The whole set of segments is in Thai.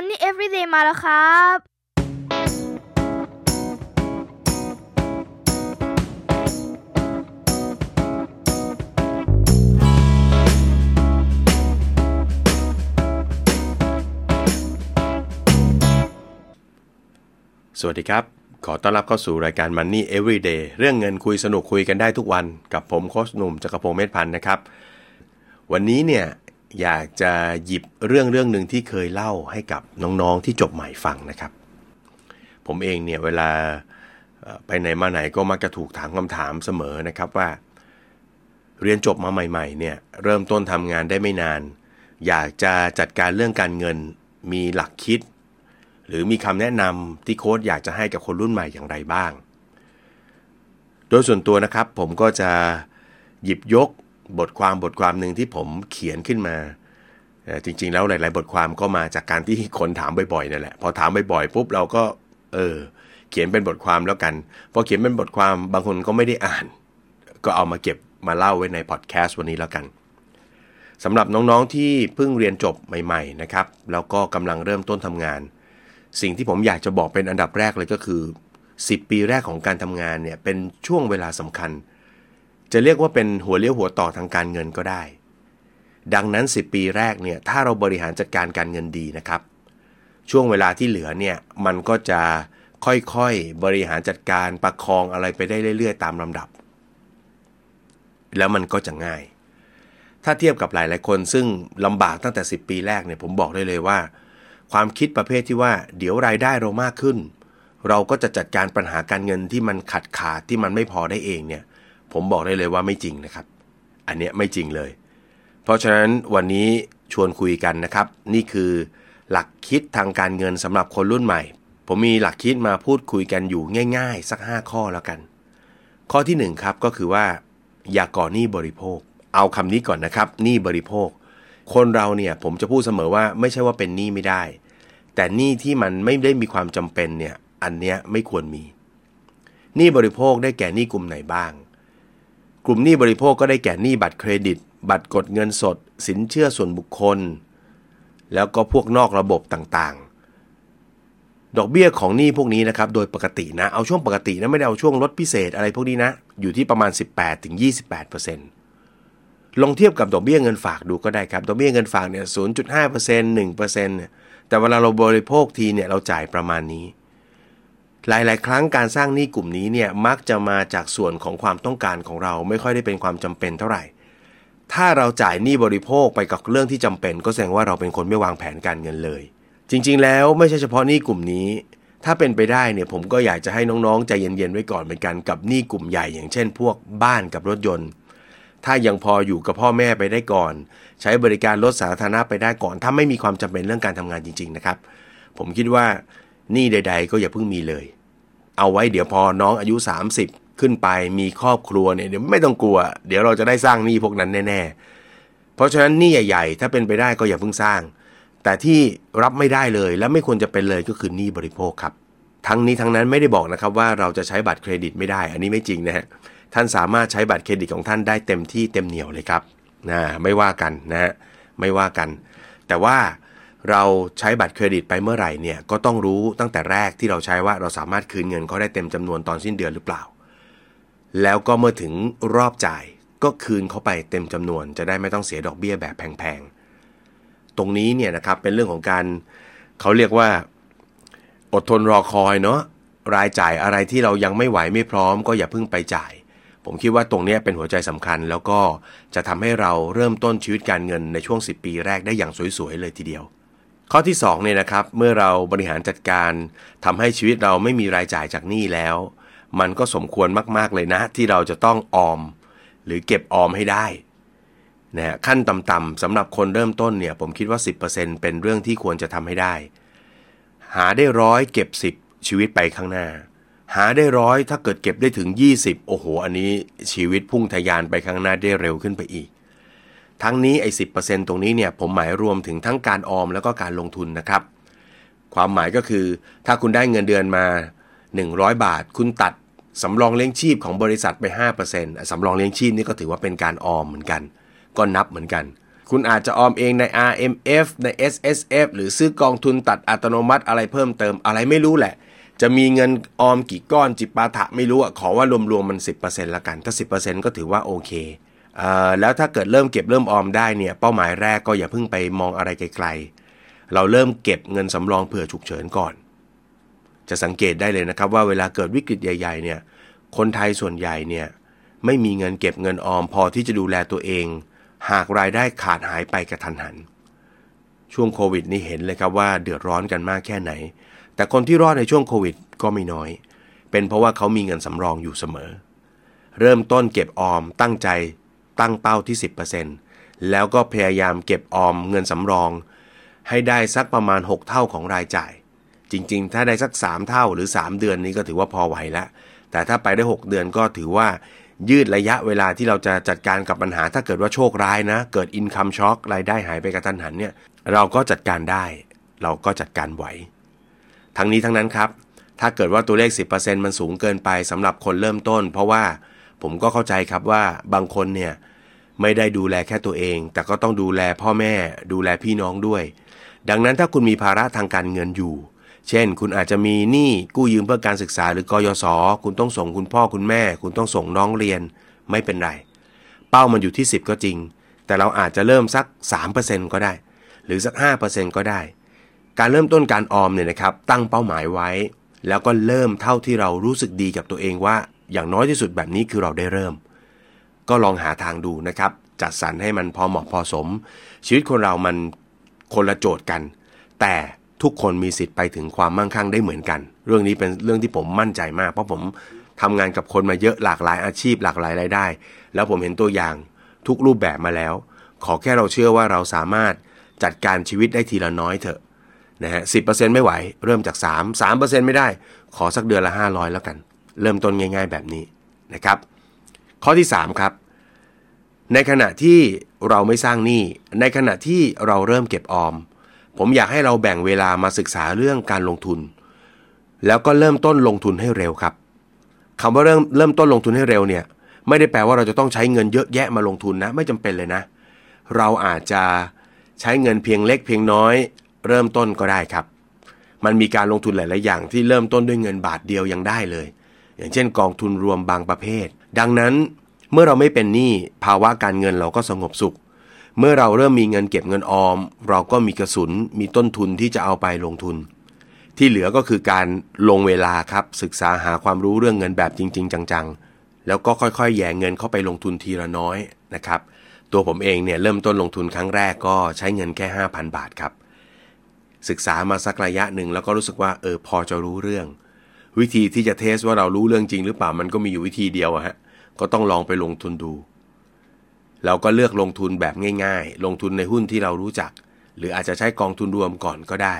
Money Everyday มาแล้วครับ สวัสดีครับ ขอต้อนรับเข้าสู่รายการ Money Everyday เรื่องเงินคุยสนุกคุยกันได้ทุกวัน กับผมโคชหนุ่มจักรพงศ์เมธพันธ์นะครับ วันนี้เนี่ย อยากจะหยิบเรื่องเรื่องหนึ่งที่เคยเล่าให้กับน้องๆที่จบใหม่ฟังนะครับ ผมเองเนี่ยเวลาไปไหนมาไหนก็มักจะถูกถามคำถามเสมอนะครับว่า เรียนจบมาใหม่ ๆ เนี่ยเริ่มต้นทำงานได้ไม่นาน อยากจะจัดการเรื่องการเงินมีหลักคิด หรือมีคำแนะนำที่โค้ชอยากจะให้กับคนรุ่นใหม่อย่างไรบ้าง โดยส่วนตัวนะครับผมก็จะหยิบยก บทความบทความหนึ่งที่ผมเขียนขึ้นมาเอ่อจริง ๆ แล้วหลาย ๆ บทความก็มาจากการที่คนถามบ่อยๆนั่นแหละ พอถามบ่อยๆปุ๊บเราก็ เออ เขียนเป็นบทความแล้วกัน พอเขียนเป็นบทความบางคนก็ไม่ได้อ่าน ก็เอามาเก็บมาเล่าไว้ในพอดแคสต์วันนี้แล้วกันสำหรับน้องๆที่เพิ่งเรียนจบใหม่ๆนะครับ แล้วก็กำลังเริ่มต้นทำงาน สิ่งที่ผมอยากจะบอกเป็นอันดับแรกเลยก็คือ 10 ปีแรกของการทำงานเนี่ยเป็นช่วงเวลาสำคัญ จะเรียกว่าเป็นหัวเลี้ยวหัวต่อทางการเงินก็ได้ ดังนั้น 10 ปีแรกเนี่ยถ้าเราบริหารจัดการการเงินดีนะครับ ช่วงเวลาที่เหลือเนี่ยมันก็จะค่อยๆบริหารจัดการประคองอะไรไปได้เรื่อย ๆ ตามลำดับ แล้วมันก็จะง่าย ถ้าเทียบกับหลายๆคนซึ่งลำบากตั้งแต่ 10 ปีแรกเนี่ยผมบอกได้เลยว่า ความคิดประเภทที่ว่า เดี๋ยวรายได้เรามากขึ้น เราก็จะจัดการปัญหาการเงินที่มันขัดขาดที่มันไม่พอได้เองเนี่ย ผมบอกได้เลยว่าไม่จริงนะครับ อันเนี้ยไม่จริงเลย เพราะฉะนั้นวันนี้ชวนคุยกันนะครับ นี่คือหลักคิดทางการเงินสำหรับคนรุ่นใหม่ ผมมีหลักคิดมาพูดคุยกันอยู่ง่าย ๆ สัก 5 ข้อแล้วกัน ข้อที่1ครับก็คือว่า อย่าก่อหนี้บริโภค เอาคำนี้ก่อนนะครับหนี้บริโภค คนเราเนี่ยผมจะพูดเสมอว่าไม่ใช่ว่าเป็นหนี้ไม่ได้ แต่หนี้ที่มันไม่ได้มีความจำเป็นเนี่ยอันเนี้ยไม่ควรมีหนี้บริโภคได้แก่หนี้กลุ่มไหนบ้าง กลุ่มหนี้บริโภคก็ได้แก่หนี้บัตรเครดิต บัตรกดเงินสด สินเชื่อส่วนบุคคล แล้วก็พวกนอกระบบต่างๆ ดอกเบี้ยของหนี้พวกนี้นะครับ โดยปกตินะ เอาช่วงปกตินะ ไม่ได้เอาช่วงลดพิเศษอะไรพวกนี้นะ อยู่ที่ประมาณ 18-28%ลองเทียบกับดอกเบี้ยเงินฝากดูก็ได้ครับ ดอกเบี้ยเงินฝากเนี่ย 0.5% 1%เนี่ยแต่เวลาเราบริโภคทีเนี่ย เราจ่ายประมาณนี้ หลาย ๆ ครั้งการสร้างหนี้กลุ่มนี้เนี่ยมักจะมาจากส่วนของความต้องการของเราไม่ค่อยได้เป็นความจำเป็นเท่าไหร่ ถ้าเราจ่ายหนี้บริโภคไปกับเรื่องที่จำเป็น ก็แสดงว่าเราเป็นคนไม่วางแผนการเงินเลย จริง ๆ แล้วไม่ใช่เฉพาะหนี้กลุ่มนี้ ถ้าเป็นไปได้เนี่ยผมก็อยากจะให้น้อง ๆ ใจเย็น ๆ ไว้ก่อนเหมือนกันกับหนี้กลุ่มใหญ่อย่างเช่น พวกบ้านกับรถยนต์ ถ้ายังพออยู่กับพ่อแม่ไปได้ก่อน ใช้บริการรถสาธารณะไปได้ก่อน ถ้าไม่มีความจำเป็นเรื่องการทำงานจริง ๆ นะครับ ผมคิดว่า หนี้ใด ๆ ก็อย่าเพิ่งมีเลย เอาไว้เดี๋ยวพอน้องอายุ 30 ขึ้นไปมีครอบครัวเนี่ยเดี๋ยวไม่ต้องกลัว เดี๋ยวเราจะได้สร้างหนี้พวกนั้นแน่ๆ เพราะฉะนั้นหนี้ใหญ่ ๆ ถ้าเป็นไปได้ก็อย่าเพิ่งสร้าง แต่ที่รับไม่ได้เลยและไม่ควรจะเป็นเลยก็คือหนี้บริโภคครับ ทั้งนี้ทั้งนั้นไม่ได้บอกนะครับว่าเราจะใช้บัตรเครดิตไม่ได้ อันนี้ไม่จริงนะฮะท่านสามารถใช้บัตรเครดิตของท่านได้เต็มที่เต็มเหนียวเลยครับนะไม่ว่ากันนะฮะไม่ว่ากัน แต่ว่า เราใช้บัตรเครดิตไปเมื่อไหร่เนี่ยก็ต้องรู้ตั้งแต่แรกที่เราใช้ว่าเราสามารถคืนเงินเขาได้เต็มจำนวนตอนสิ้นเดือนหรือเปล่า แล้วก็เมื่อถึงรอบจ่ายก็คืนเขาไปเต็มจำนวน จะได้ไม่ต้องเสียดอกเบี้ยแบบแพงๆ ตรงนี้เนี่ยนะครับเป็นเรื่องของการเขาเรียกว่าอดทนรอคอยเนาะรายจ่ายอะไรที่เรายังไม่ไหวไม่พร้อม ก็อย่าเพิ่งไปจ่าย ผมคิดว่าตรงนี้เป็นหัวใจสำคัญ แล้วก็จะทำให้เราเริ่มต้นชีวิตการเงินในช่วง 10 ปีแรกได้อย่างสวยๆเลยทีเดียว ข้อที่2เนี่ยนะครับเมื่อเราบริหารจัดการทำให้ชีวิตเราไม่มีรายจ่ายจากหนี้แล้ว มันก็สมควรมากๆเลยนะ ที่เราจะต้องออม หรือเก็บออมให้ได้นะฮะขั้นต่ำๆสำหรับคนเริ่มต้นเนี่ยผมคิดว่า 10%เป็นเรื่องที่ควรจะทำให้ได้ หาได้ร้อยเก็บ 10 ชีวิตไปข้างหน้า หาได้ร้อยถ้าเกิดเก็บได้ถึง 20 โอ้โห อันนี้ชีวิตพุ่งทะยานไปข้างหน้าได้เร็วขึ้นไปอีก ทั้งนี้ไอ้สิตรงนี้เนี่ยผมหมายรวมถึงทั้งการออมแล้วก็การลงทุนนะครับ ความหมายก็คือ ถ้าคุณได้เงินเดือนมา 100 บาท คุณตัดสำรองเลี้ยงชีพของบริษัทไป 5%สำรองเลี้ยงชีพนี่ก็ถือว่าเป็นการออมเหมือนกัน ก็นับเหมือนกัน คุณอาจจะออมเองใน RMF ใน SSF หรือซื้อกองทุนตัดอัตโนมัติอะไรเพิ่มเติมอะไรไม่รู้แหละ จะมีเงินออมกี่ก้อนจิปาถะไม่รู้อะขอว่ารวมๆมัน 10%ละกัน ถ้า 10%ก็ถือว่าโอเค แล้วถ้าเกิดเริ่มเก็บเริ่มออมได้เนี่ยเป้าหมายแรกก็อย่าเพิ่งไปมองอะไรไกลๆ เราเริ่มเก็บเงินสำรองเผื่อฉุกเฉินก่อน จะสังเกตได้เลยนะครับว่าเวลาเกิดวิกฤตใหญ่ ๆ เนี่ยคนไทยส่วนใหญ่เนี่ยไม่มีเงินเก็บเงินออมพอที่จะดูแลตัวเอง หากรายได้ขาดหายไปกระทันหัน ช่วงโควิดนี่เห็นเลยครับว่าเดือดร้อนกันมากแค่ไหน แต่คนที่รอดในช่วงโควิดก็ไม่น้อย เป็นเพราะว่าเขามีเงินสำรองอยู่เสมอ เริ่มต้นเก็บออมตั้งใจ ตั้งเป้าที่ 10%แล้วก็พยายามเก็บออมเงินสำรอง ให้ได้สักประมาณ 6 เท่าของรายจ่าย จริงๆ ถ้าได้สัก 3 เท่าหรือ 3 เดือนนี้ก็ถือว่าพอไหวแล้วแต่ถ้าไปได้ 6 เดือนก็ถือว่ายืดระยะเวลาที่เราจะจัดการกับปัญหาถ้าเกิดว่าโชคร้ายนะ เกิดอินคัมช็อครายได้หายไปกระทันหันเนี่ยเราก็จัดการได้ เราก็จัดการไหว ทั้งนี้ทั้งนั้นครับ ถ้าเกิดว่าตัวเลข 10%มันสูงเกินไปสำหรับคนเริ่มต้น เพราะว่า ผมก็เข้าใจครับว่าบางคนเนี่ยไม่ได้ดูแลแค่ตัวเอง แต่ก็ต้องดูแลพ่อแม่ ดูแลพี่น้องด้วย ดังนั้นถ้าคุณมีภาระทางการเงินอยู่ เช่น คุณอาจจะมีหนี้กู้ยืมเพื่อการศึกษาหรือกยศคุณต้องส่งคุณพ่อคุณแม่ คุณต้องส่งน้องเรียน ไม่เป็นไร เป้ามันอยู่ที่ 10 ก็จริง แต่เราอาจจะเริ่มสัก 3%ก็ได้ หรือสัก 5%ก็ได้ การเริ่มต้นการออมเนี่ยนะครับ ตั้งเป้าหมายไว้ แล้วก็เริ่มเท่าที่เรารู้สึกดีกับตัวเองว่า อย่างน้อยที่สุดแบบนี้คือเราได้เริ่ม ก็ลองหาทางดูนะครับ จัดสรรให้มันพอเหมาะพอสม ชีวิตคนเรามันคนละโจทย์กัน แต่ทุกคนมีสิทธิ์ไปถึงความมั่งคั่งได้เหมือนกัน เรื่องนี้เป็นเรื่องที่ผมมั่นใจมาก เพราะผมทำงานกับคนมาเยอะหลากหลายอาชีพหลากหลายรายได้ แล้วผมเห็นตัวอย่างทุกรูปแบบมาแล้ว ขอแค่เราเชื่อว่าเราสามารถจัดการชีวิตได้ทีละน้อยเถอะนะฮะสิไม่ไหว เริ่มจาก 3 3%ไม่ได้ ขอสักเดือนละ 500 แล้วกัน เริ่มต้นง่าย ๆ แบบนี้นะครับ ข้อที่ 3 ครับ ในขณะที่เราไม่สร้างหนี้ ในขณะที่เราเริ่มเก็บออม ผมอยากให้เราแบ่งเวลามาศึกษาเรื่องการลงทุน แล้วก็เริ่มต้นลงทุนให้เร็วครับคำว่าเริ่มเริ่มต้นลงทุนให้เร็วเนี่ยไม่ได้แปลว่าเราจะต้องใช้เงินเยอะแยะมาลงทุนนะ ไม่จำเป็นเลยนะ เราอาจจะใช้เงินเพียงเล็กเพียงน้อย เริ่มต้นก็ได้ครับ มันมีการลงทุนหลาย ๆ อย่างที่เริ่มต้นด้วยเงินบาทเดียวยังได้เลย อย่างเช่นกองทุนรวมบางประเภท ดังนั้นเมื่อเราไม่เป็นหนี้ภาวะการเงินเราก็สงบสุข เมื่อเราเริ่มมีเงินเก็บเงินออม เราก็มีกระสุนมีต้นทุนที่จะเอาไปลงทุน ที่เหลือก็คือการลงเวลาครับศึกษาหาความรู้เรื่องเงินแบบจริง ๆ จังๆ แล้วก็ค่อยๆแย่เงินเข้าไปลงทุนทีละน้อยนะครับตัวผมเองเนี่ยเริ่มต้นลงทุนครั้งแรกก็ใช้เงินแค่ 5,000 บาทครับ ศึกษามาสักระยะหนึ่งแล้วก็รู้สึกว่าเออพอจะรู้เรื่อง วิธีที่จะเทสว่าเรารู้เรื่องจริงหรือเปล่ามันก็มีอยู่วิธีเดียวฮะก็ต้องลองไปลงทุนดู เราก็เลือกลงทุนแบบง่าย ๆ ลงทุนในหุ้นที่เรารู้จัก หรืออาจจะใช้กองทุนรวมก่อนก็ได้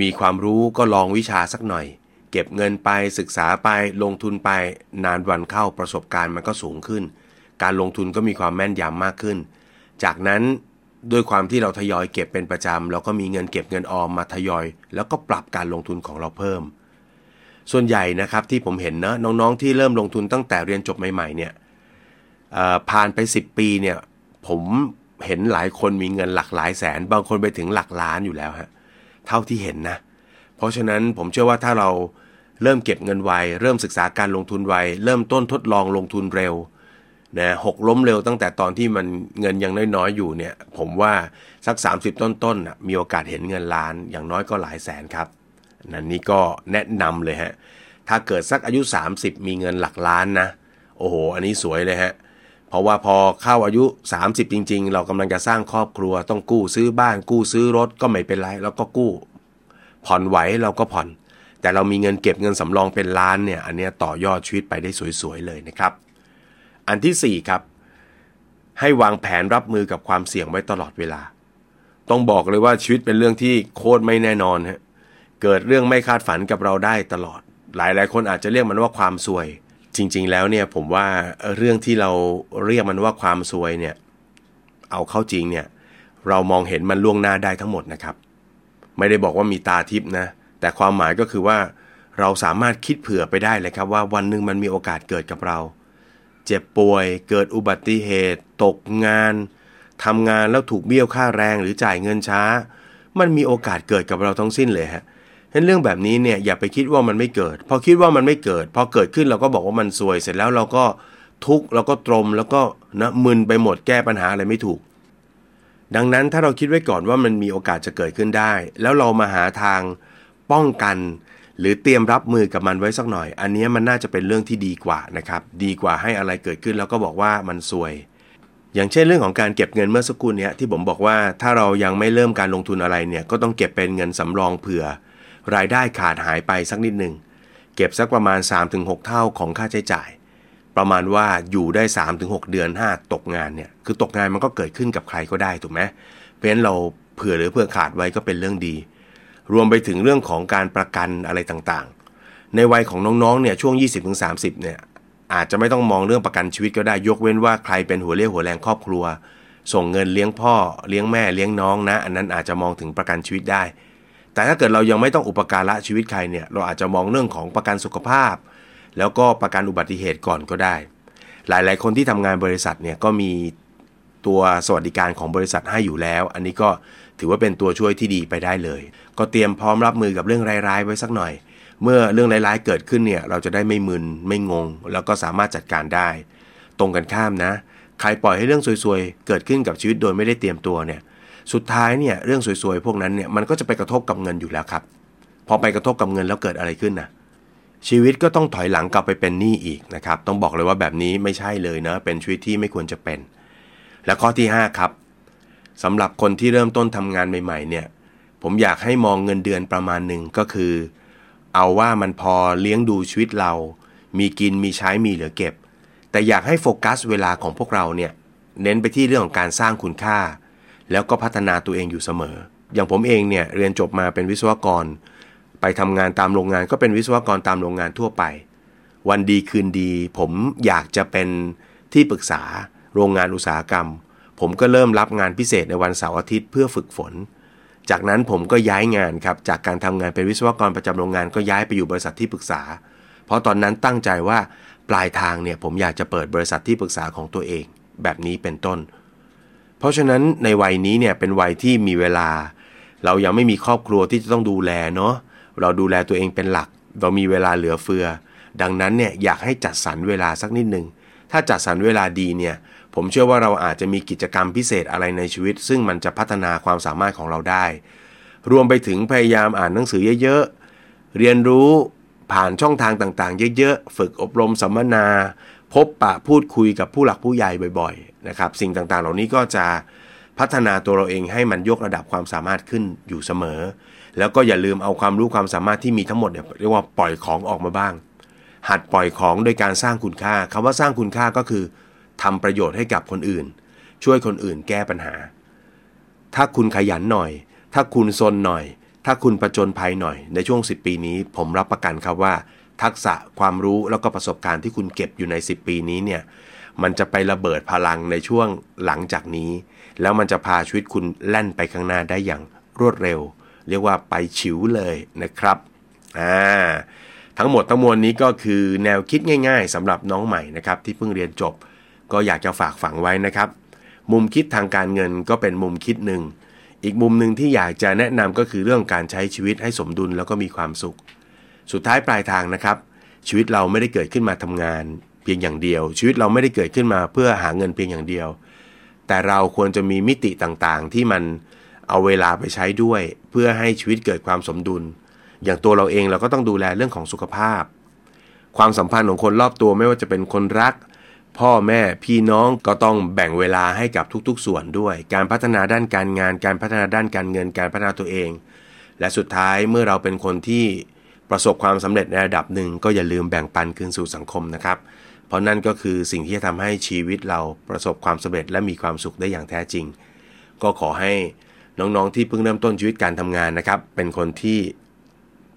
มีความรู้ก็ลองวิชาสักหน่อย เก็บเงินไปศึกษาไปลงทุนไปนานวันเข้าประสบการณ์มันก็สูงขึ้น การลงทุนก็มีความแม่นยำมากขึ้น จากนั้นด้วยความที่เราทยอยเก็บเป็นประจำเราก็มีเงินเก็บเงินออมมาทยอย แล้วก็ปรับการลงทุนของเราเพิ่ม ส่วนใหญ่นะครับที่ผมเห็นนะน้องๆที่เริ่มลงทุนตั้งแต่เรียนจบใหม่ๆเนี่ยผ่านไป 10 ปีเนี่ยผมเห็นหลายคนมีเงินหลักหลายแสน บางคนไปถึงหลักล้านอยู่แล้วฮะเท่าที่เห็นนะ เพราะฉะนั้นผมเชื่อว่าถ้าเราเริ่มเก็บเงินไวเริ่มศึกษาการลงทุนไวเริ่มต้นทดลองลงทุนเร็วนะหกล้มเร็วตั้งแต่ตอนที่มันเงินยังน้อยๆอยู่เนี่ย ผมว่าสัก 30 ต้นๆนะมีโอกาสเห็นเงินล้านอย่างน้อยก็หลายแสนครับ นั่นนี่ก็แนะนำเลยฮะ ถ้าเกิดสักอายุ 30 มีเงินหลักล้านนะ โอ้โห อันนี้สวยเลยฮะ เพราะว่าพอเข้าอายุ 30 จริง ๆ เรากำลังจะสร้างครอบครัว ต้องกู้ซื้อบ้าน กู้ซื้อรถก็ไม่เป็นไร แล้วก็กู้ ผ่อนไหวเราก็ผ่อน แต่เรามีเงินเก็บเงินสำรองเป็นล้านเนี่ย อันนี้ต่อยอดชีวิตไปได้สวยๆเลยนะครับ อันที่4ครับ ให้วางแผนรับมือกับความเสี่ยงไว้ตลอดเวลา ต้องบอกเลยว่าชีวิตเป็นเรื่องที่โคตรไม่แน่นอนฮะ เกิดเรื่องไม่คาดฝันกับเราได้ตลอด หลายหลายคนอาจจะเรียกมันว่าความซวย จริง ๆ แล้วเนี่ยผมว่าเรื่องที่เราเรียกมันว่าความซวยเนี่ยเอาเข้าจริงเนี่ยเรามองเห็นมันล่วงหน้าได้ทั้งหมดนะครับ ไม่ได้บอกว่ามีตาทิพย์นะ แต่ความหมายก็คือว่าเราสามารถคิดเผื่อไปได้เลยครับว่าวันหนึ่งมันมีโอกาสเกิดกับเรา เจ็บป่วย เกิดอุบัติเหตุ ตกงานทำงานแล้วถูกเบี้ยวค่าแรงหรือจ่ายเงินช้า มันมีโอกาสเกิดกับเราทั้งสิ้นเลยฮะฉะ นั้นเรื่องแบบนี้เนี่ยอย่าไปคิดว่ามันไม่เกิด พอคิดว่ามันไม่เกิด พอเกิดขึ้นเราก็บอกว่ามันซวยเสร็จแล้วเราก็ทุกข์แล้วก็ตรมแล้วก็นะมึนไปหมดแก้ปัญหาอะไรไม่ถูก ดังนั้นถ้าเราคิดไว้ก่อนว่ามันมีโอกาสจะเกิดขึ้นได้ แล้วเรามาหาทางป้องกัน หรือเตรียมรับมือกับมันไว้สักหน่อย อันนี้มันน่าจะเป็นเรื่องที่ดีกว่านะครับ ดีกว่าให้อะไรเกิดขึ้นแล้วก็บอกว่ามันซวย อย่างเช่นเรื่องของการเก็บเงินเมื่อสักครู่นี้ที่ผมบอกว่าถ้าเรายังไม่เริ่มการลงทุนอะไรเนี่ยก็ต้องเก็บเป็นเงินสำรองเผื่อ รายได้ขาดหายไปสักนิดหนึ่งเก็บสักประมาณ 3-6 เท่าของค่าใช้จ่าย ประมาณว่าอยู่ได้ 3-6 เดือน5ตกงานเนี่ยคือตกงานมันก็เกิดขึ้นกับใครก็ได้ถูกไหมเพราะฉะนั้นเราเผื่อหรือเผื่อขาดไว้ก็เป็นเรื่องดี รวมไปถึงเรื่องของการประกันอะไรต่างๆ ในวัยของน้องๆเนี่ยช่วง 20-30เนี่ยอาจจะไม่ต้องมองเรื่องประกันชีวิตก็ได้ยกเว้นว่าใครเป็นหัวเรี่ยวหัวแรงครอบครัว ส่งเงินเลี้ยงพ่อ เลี้ยงแม่เลี้ยงน้องนะ อันนั้นอาจจะมองถึงประกันชีวิตได้ แต่ถ้าเกิดเรายังไม่ต้องอุปการะชีวิตใครเนี่ยเราอาจจะมองเรื่องของประกันสุขภาพ แล้วก็ประกันอุบัติเหตุก่อนก็ได้ หลาย ๆ คนที่ทำงานบริษัทเนี่ยก็มีตัวสวัสดิการของบริษัทให้อยู่แล้ว อันนี้ก็ถือว่าเป็นตัวช่วยที่ดีไปได้เลย ก็เตรียมพร้อมรับมือกับเรื่องร้ายๆไว้สักหน่อย เมื่อเรื่องร้ายๆเกิดขึ้นเนี่ยเราจะได้ไม่มึนไม่งง แล้วก็สามารถจัดการได้ ตรงกันข้ามนะ ใครปล่อยให้เรื่องซวยๆ เกิดขึ้นกับชีวิตโดยไม่ได้เตรียมตัวเนี่ย สุดท้ายเนี่ยเรื่องสวยๆพวกนั้นเนี่ยมันก็จะไปกระทบกับเงินอยู่แล้วครับ พอไปกระทบกับเงินแล้วเกิดอะไรขึ้นนะชีวิตก็ต้องถอยหลังกลับไปเป็นหนี้อีกนะครับ ต้องบอกเลยว่าแบบนี้ไม่ใช่เลยนะเป็นชีวิตที่ไม่ควรจะเป็น และข้อที่ 5 ครับสำหรับคนที่เริ่มต้นทำงานใหม่ ๆ เนี่ย ผมอยากให้มองเงินเดือนประมาณหนึ่งก็คือ เอาว่ามันพอเลี้ยงดูชีวิตเรา มีกินมีใช้มีเหลือเก็บ แต่อยากให้โฟกัสเวลาของพวกเราเนี่ยเน้นไปที่เรื่องของการสร้างคุณค่า แล้วก็พัฒนาตัวเองอยู่เสมอ อย่างผมเองเนี่ยเรียนจบมาเป็นวิศวกร ไปทำงานตามโรงงานก็เป็นวิศวกรตามโรงงานทั่วไป วันดีคืนดี ผมอยากจะเป็นที่ปรึกษาโรงงานอุตสาหกรรม ผมก็เริ่มรับงานพิเศษในวันเสาร์อาทิตย์เพื่อฝึกฝน จากนั้นผมก็ย้ายงานครับ จากการทำงานเป็นวิศวกรประจำโรงงานก็ย้ายไปอยู่บริษัทที่ปรึกษา เพราะตอนนั้นตั้งใจว่าปลายทางเนี่ยผมอยากจะเปิดบริษัทที่ปรึกษาของตัวเอง แบบนี้เป็นต้น ราะฉะนั้นในวัยนี้เนี่ยเป็นวัยที่มีเวลา เรายังไม่มีครอบครัวที่จะต้องดูแลเนาะเราดูแลตัวเองเป็นหลัก เรามีเวลาเหลือเฟือ ดังนั้นเนี่ยอยากให้จัดสรรเวลาสักนิดหนึ่งถ้าจัดสรรเวลาดีเนี่ยผมเชื่อว่าเราอาจจะมีกิจกรรมพิเศษอะไรในชีวิต ซึ่งมันจะพัฒนาความสามารถของเราได้ รวมไปถึงพยายามอ่านหนังสือเยอะๆ เรียนรู้ผ่านช่องทางต่างๆ เยอะๆ ฝึกอบรมสัมมนา พบปะพูดคุยกับผู้หลักผู้ใหญ่บ่อย นะครับสิ่งต่างๆ เหล่านี้ก็จะพัฒนาตัวเราเองให้มันยกระดับความสามารถขึ้นอยู่เสมอ แล้วก็อย่าลืมเอาความรู้ความสามารถที่มีทั้งหมดเนี่ยเรียกว่าปล่อยของออกมาบ้าง หัดปล่อยของโดยการสร้างคุณค่าคำว่าสร้างคุณค่าก็คือทำประโยชน์ให้กับคนอื่น ช่วยคนอื่นแก้ปัญหา ถ้าคุณขยันหน่อย ถ้าคุณซนหน่อย ถ้าคุณประจนภัยหน่อย ในช่วง 10 ปีนี้ ผมรับประกันครับว่า ทักษะความรู้แล้วก็ประสบการณ์ที่คุณเก็บอยู่ใน 10 ปีนี้เนี่ย มันจะไประเบิดพลังในช่วงหลังจากนี้ แล้วมันจะพาชีวิตคุณแล่นไปข้างหน้าได้อย่างรวดเร็ว เรียกว่าไปฉิวเลยนะครับอ่าทั้งหมดทั้งมวลนี้ก็คือแนวคิดง่าย ๆสำหรับน้องใหม่นะครับที่เพิ่งเรียนจบ ก็อยากจะฝากฝังไว้นะครับ มุมคิดทางการเงินก็เป็นมุมคิดหนึ่งอีกมุมหนึ่งที่อยากจะแนะนำก็คือเรื่องการใช้ชีวิตให้สมดุลแล้วก็มีความสุข สุดท้ายปลายทางนะครับ ชีวิตเราไม่ได้เกิดขึ้นมาทำงาน เพียงอย่างเดียว ชีวิตเราไม่ได้เกิดขึ้นมาเพื่อหาเงินเพียงอย่างเดียว แต่เราควรจะมีมิติต่างๆ ที่มันเอาเวลาไปใช้ด้วย เพื่อให้ชีวิตเกิดความสมดุล อย่างตัวเราเองเราก็ต้องดูแลเรื่องของสุขภาพ ความสัมพันธ์ของคนรอบตัวไม่ว่าจะเป็นคนรัก พ่อแม่พี่น้องก็ต้องแบ่งเวลาให้กับทุกๆ ส่วนด้วย การพัฒนาด้านการงาน การพัฒนาด้านการเงินการพัฒนาตัวเอง และสุดท้ายเมื่อเราเป็นคนที่ประสบความสำเร็จในระดับหนึ่งก็อย่าลืมแบ่งปันคืนสู่สังคมนะครับ ราะนั่นก็คือสิ่งที่จะทำให้ชีวิตเราประสบความสำเร็จและมีความสุขได้อย่างแท้จริง ก็ขอให้น้องๆที่เพิ่งเริ่มต้นชีวิตการทำงานนะครับ เป็นคนที่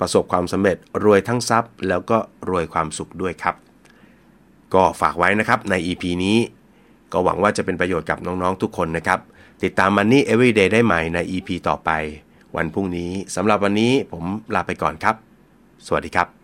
ประสบความสำเร็จรวยทั้งทรัพย์ แล้วก็รวยความสุขด้วยครับ ก็ฝากไว้นะครับใน EP นี้ ก็หวังว่าจะเป็นประโยชน์กับน้องๆทุกคนนะครับ ติดตาม Money Everyday ได้ใหม่ใน EP ต่อไป วันพรุ่งนี้สำหรับวันนี้ผมลาไปก่อนครับ สวัสดีครับ